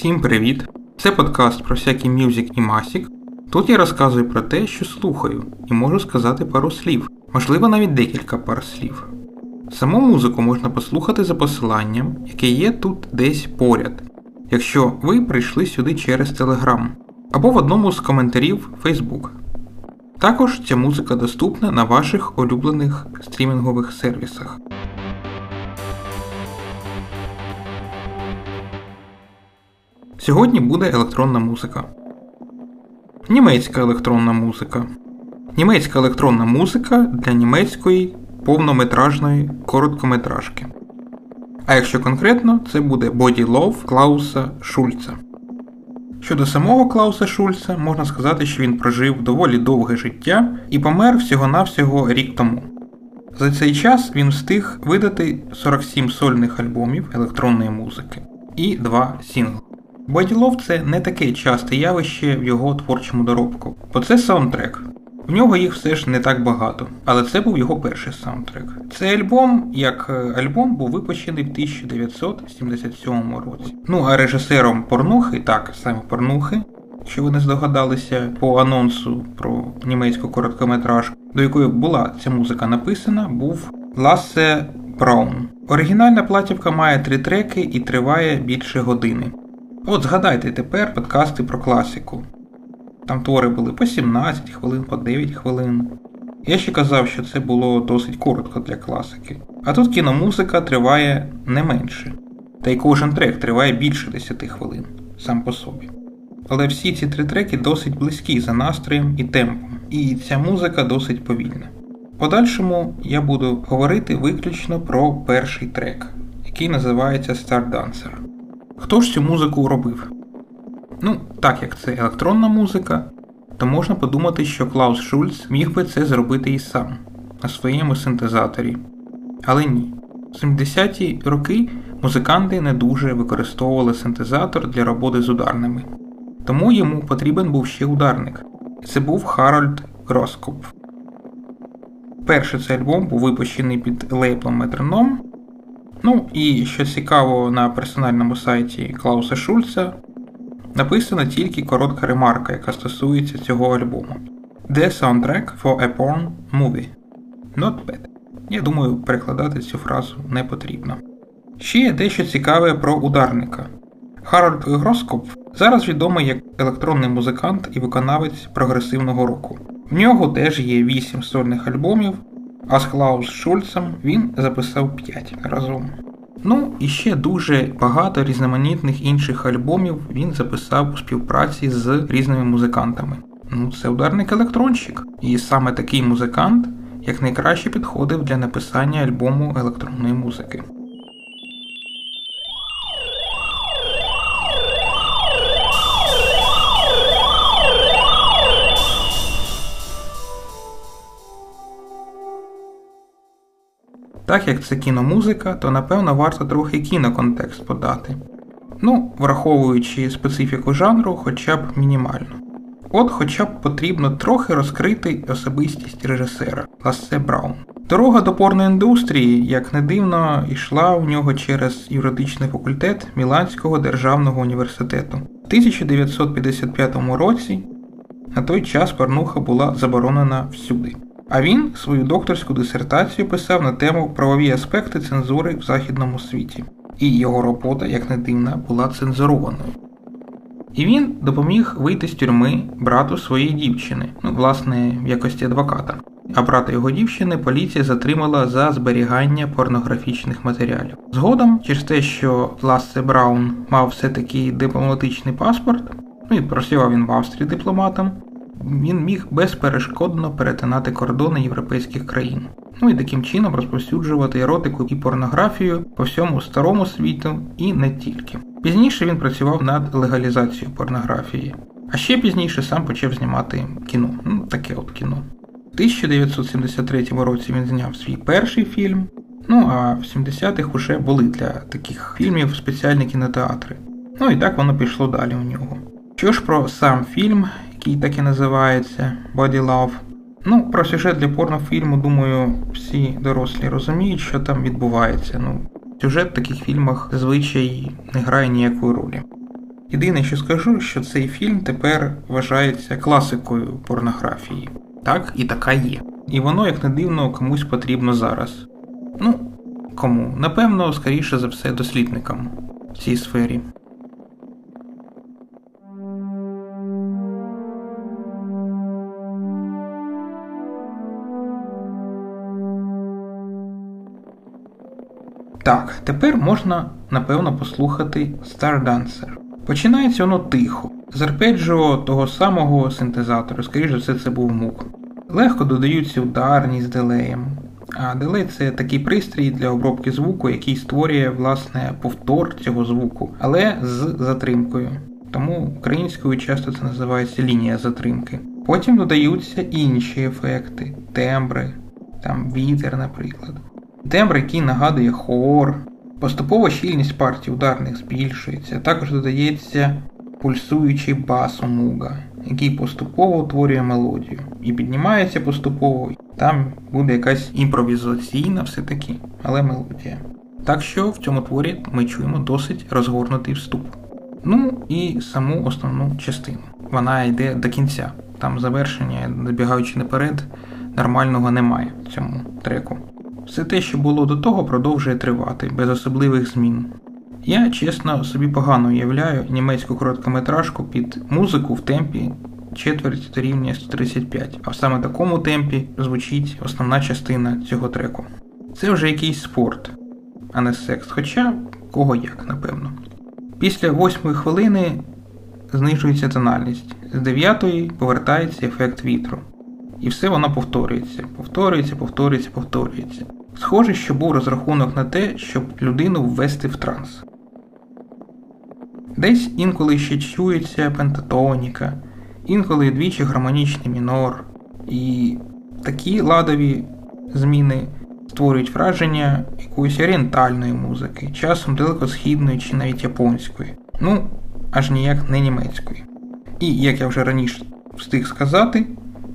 Всім привіт! Це подкаст про всякий мюзик і масік. Тут я розказую про те, що слухаю, і можу сказати пару слів, можливо навіть декілька пар слів. Саму музику можна послухати за посиланням, яке є тут десь поряд, якщо ви прийшли сюди через Telegram, або в одному з коментарів Facebook. Також ця музика доступна на ваших улюблених стрімінгових сервісах. Сьогодні буде електронна музика. Німецька електронна музика. Німецька електронна музика для німецької повнометражної короткометражки. А якщо конкретно, це буде Body Love Клауса Шульца. Щодо самого Клауса Шульца, можна сказати, що він прожив доволі довге життя і помер всього-навсього рік тому. За цей час він встиг видати 47 сольних альбомів електронної музики і два сінгли. Боділов це не таке часте явище в його творчому доробку, бо це саундтрек. В нього їх все ж не так багато, але це був його перший саундтрек. Цей альбом, як е, альбом, був випущений в 1977 році. Ну а режисером порнухи, так, саме порнухи, якщо ви не здогадалися, по анонсу про німецьку короткометражку, до якої була ця музика написана, був Лассе Браун. Оригінальна платівка має три треки і триває більше години. От згадайте тепер подкасти про класику. Там твори були по 17 хвилин, по 9 хвилин. Я ще казав, що це було досить коротко для класики. А тут кіномузика триває не менше. Та й кожен трек триває більше 10 хвилин сам по собі. Але всі ці три треки досить близькі за настроєм і темпом, і ця музика досить повільна. Подальшому я буду говорити виключно про перший трек, який називається Star Dancer. Хто ж цю музику робив? Ну, так як це електронна музика, то можна подумати, що Клаус Шульц міг би це зробити і сам на своєму синтезаторі. Але ні. В 70-ті роки музиканти не дуже використовували синтезатор для роботи з ударними. Тому йому потрібен був ще ударник. Це був Харальд Гроскоп. Перший цей альбом був випущений під лейблом Метроном. Ну і що цікаво, на персональному сайті Клауса Шульца написана тільки коротка ремарка, яка стосується цього альбому. The soundtrack for a porn movie. Not bad. Я думаю, перекладати цю фразу не потрібно. Ще є дещо цікаве про ударника. Харальд Гроскоп зараз відомий як електронний музикант і виконавець прогресивного року. В нього теж є 8 сольних альбомів, а з Клаус Шульцем він записав 5 разом. Ну і ще дуже багато різноманітних інших альбомів він записав у співпраці з різними музикантами. Ну, це ударник електронщик. І саме такий музикант як найкраще підходив для написання альбому електронної музики. Так як це кіномузика, то напевно варто трохи кіноконтекст подати. Ну, враховуючи специфіку жанру, хоча б мінімально. От хоча б потрібно трохи розкрити особистість режисера Лассе Браун. Дорога до порноіндустрії, як не дивно, йшла у нього через юридичний факультет Міланського державного університету. У 1955 році на той час порнуха була заборонена всюди. А він свою докторську дисертацію писав на тему правові аспекти цензури в західному світі. І його робота, як не дивна, була цензурованою. І він допоміг вийти з тюрми брату своєї дівчини, ну, власне, в якості адвоката. А брата його дівчини поліція затримала за зберігання порнографічних матеріалів. Згодом, через те, що Лассе Браун мав все-таки дипломатичний паспорт, ну і працював він в Австрії дипломатом, він міг безперешкодно перетинати кордони європейських країн. Ну і таким чином розповсюджувати еротику і порнографію по всьому старому світу і не тільки. Пізніше він працював над легалізацією порнографії, а ще пізніше сам почав знімати кіно. Ну, таке от кіно. У 1973 році він зняв свій перший фільм. Ну а в 70-х уже були для таких фільмів спеціальні кінотеатри. Ну і так воно пішло далі у нього. Що ж про сам фільм, який так і називається Body Love. Ну, про сюжет для порнофільму, думаю, всі дорослі розуміють, що там відбувається. Ну, Сюжет в таких фільмах зазвичай не грає ніякої ролі. Єдине, що скажу, що цей фільм тепер вважається класикою порнографії. Так, і така є. І воно, як не дивно, комусь потрібно зараз. Ну, кому? Напевно, скоріше за все, дослідникам в цій сфері. Так, тепер можна напевно послухати Star Dancer. Починається воно тихо, з арпеджіо того самого синтезатора, скоріше за все, це був мук. Легко додаються ударні з делеєм. А делей це такий пристрій для обробки звуку, який створює власне повтор цього звуку, але з затримкою. Тому українською часто це називається лінія затримки. Потім додаються інші ефекти, тембри, там вітер, наприклад. Тембр, який нагадує хор. Поступово щільність партій ударних збільшується, також додається пульсуючий бас муга, який поступово утворює мелодію. І піднімається поступово, там буде якась імпровізаційна все-таки, але мелодія. Так що в цьому творі ми чуємо досить розгорнутий вступ. Ну і саму основну частину. Вона йде до кінця. Там завершення, забігаючи наперед, нормального немає в цьому треку. Все те, що було до того, продовжує тривати, без особливих змін. Я чесно собі погано уявляю німецьку короткометражку під музику в темпі четверть рівня 135, а в саме такому темпі звучить основна частина цього треку. Це вже якийсь спорт, а не секс, хоча кого як, напевно. Після восьмої хвилини знижується тональність, з дев'ятої повертається ефект вітру. І все воно повторюється, повторюється, повторюється, повторюється. Схоже, що був розрахунок на те, щоб людину ввести в транс. Десь інколи ще чується пентатоніка, інколи двічі гармонічний мінор, і такі ладові зміни створюють враження якоїсь орієнтальної музики, часом далекосхідної чи навіть японської, ну аж ніяк не німецької. І як я вже раніше встиг сказати,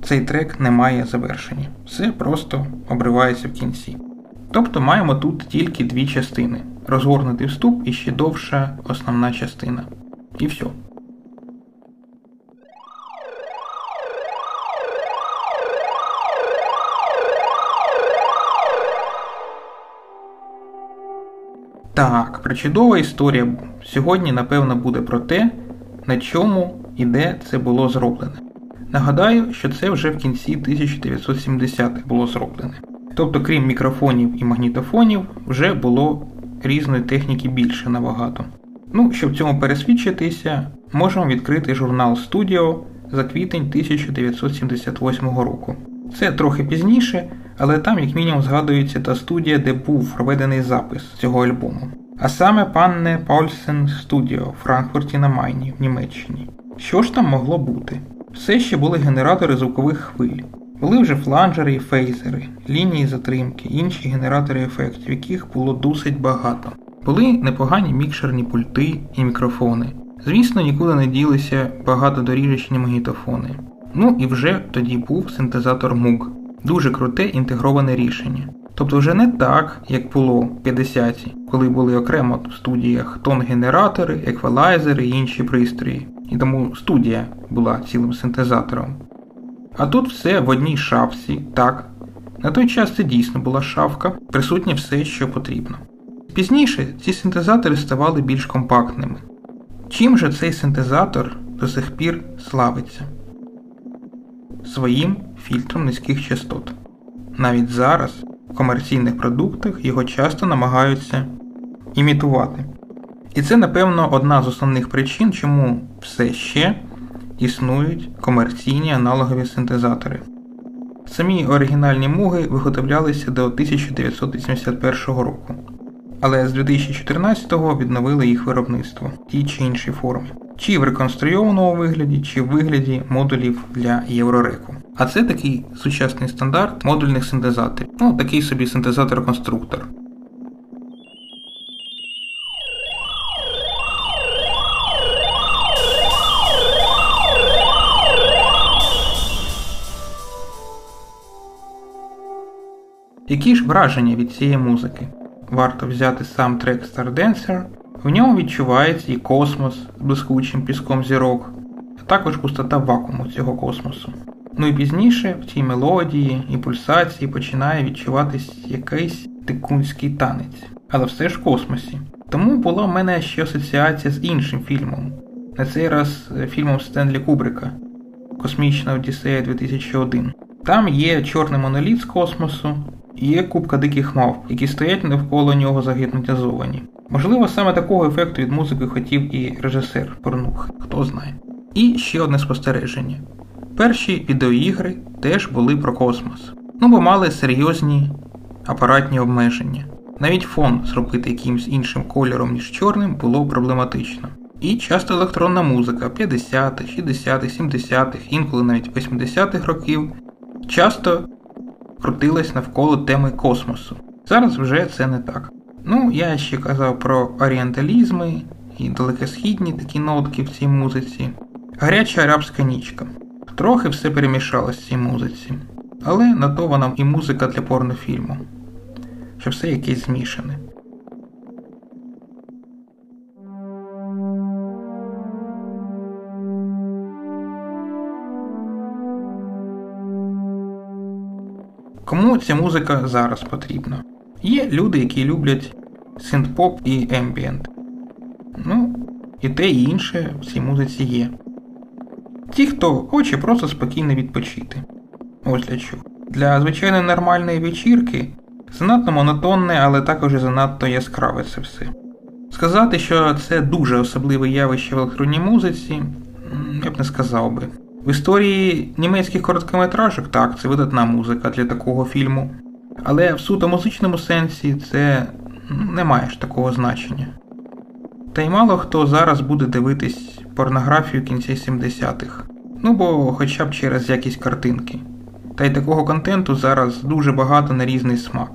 цей трек не має завершення, все просто обривається в кінці. Тобто маємо тут тільки дві частини: розгорнутий вступ і ще довша основна частина. І все. Так, причудова історія сьогодні, напевно, буде про те, на чому і де це було зроблене. Нагадаю, що це вже в кінці 1970-х було зроблене. Тобто, крім мікрофонів і магнітофонів, вже було різної техніки більше набагато. Ну, щоб цьому пересвідчитися, можемо відкрити журнал Studio за квітень 1978 року. Це трохи пізніше, але там, як мінімум, згадується та студія, де був проведений запис цього альбому. А саме панне Paulsen Studio в Франкфурті на Майні в Німеччині. Що ж там могло бути? Все ще були генератори звукових хвиль. Були вже фланжери і фейзери, лінії затримки, інші генератори ефектів, яких було досить багато. Були непогані мікшерні пульти і мікрофони. Звісно, нікуди не ділися багатодоріжечні магнітофони. Ну і вже тоді був синтезатор Moog. Дуже круте інтегроване рішення. Тобто вже не так, як було в 50-ті, коли були окремо в студіях тон-генератори, еквалайзери і інші пристрої. І тому студія була цілим синтезатором. А тут все в одній шапці, так. На той час це дійсно була шафка, присутнє все, що потрібно. Пізніше ці синтезатори ставали більш компактними. Чим же цей синтезатор до сих пір славиться? Своїм фільтром низьких частот. Навіть зараз в комерційних продуктах його часто намагаються імітувати. І це, напевно, одна з основних причин, чому все ще існують комерційні аналогові синтезатори. Самі оригінальні муги виготовлялися до 1981 року, але з 2014-го відновили їх виробництво в тій чи іншій формі, чи в реконструйованому вигляді, чи в вигляді модулів для Єврореку. А це такий сучасний стандарт модульних синтезаторів, ну такий собі синтезатор-конструктор. Які ж враження від цієї музики? Варто взяти сам трек Star Dancer, В ньому відчувається і космос з блискучим піском зірок, а також пустота вакууму цього космосу. Ну і пізніше в цій мелодії і пульсації починає відчуватись якийсь тикунський танець, але все ж в космосі. Тому була в мене ще асоціація з іншим фільмом, на цей раз фільмом Стенлі Кубрика Космічна Одіссея 2001. Там є чорний моноліт з космосу є купка диких мав, які стоять навколо нього загіпнотизовані. Можливо, саме такого ефекту від музики хотів і режисер Порнух, хто знає. І ще одне спостереження. Перші відеоігри теж були про космос, ну бо мали серйозні апаратні обмеження. Навіть фон зробити якимсь іншим кольором, ніж чорним, було проблематично. І часто електронна музика 50-х, 60-х, 70-х, інколи навіть 80-х років часто крутилась навколо теми космосу. Зараз вже це не так. Ну, я ще казав про орієнталізми і далекосхідні такі нотки в цій музиці. Гаряча арабська нічка. Трохи все перемішалось в цій музиці. Але на то вона і музика для порнофільму. Що все якесь змішане. Кому ця музика зараз потрібна? Є люди, які люблять синт-поп і ембієнт. Ну, і те і інше в цій музиці є. Ті, хто хоче просто спокійно відпочити. Ось для чого. Для звичайної нормальної вечірки занадто монотонне, але також і занадто яскраве це все. Сказати, що це дуже особливе явище в електронній музиці, я б не сказав би. В історії німецьких короткометражок так, це видатна музика для такого фільму. Але в суто музичному сенсі це не має ж такого значення. Та й мало хто зараз буде дивитись порнографію кінця 70-х. Ну бо хоча б через якість картинки. Та й такого контенту зараз дуже багато на різний смак.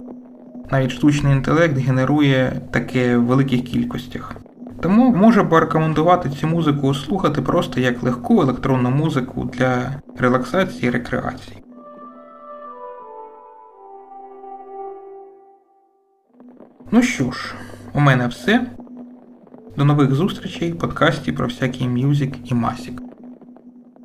Навіть штучний інтелект генерує таке в великих кількостях. Тому можу порекомендувати цю музику слухати просто як легку електронну музику для релаксації і рекреації. Ну що ж, у мене все. До нових зустрічей в подкасті про всякий мюзик і масік.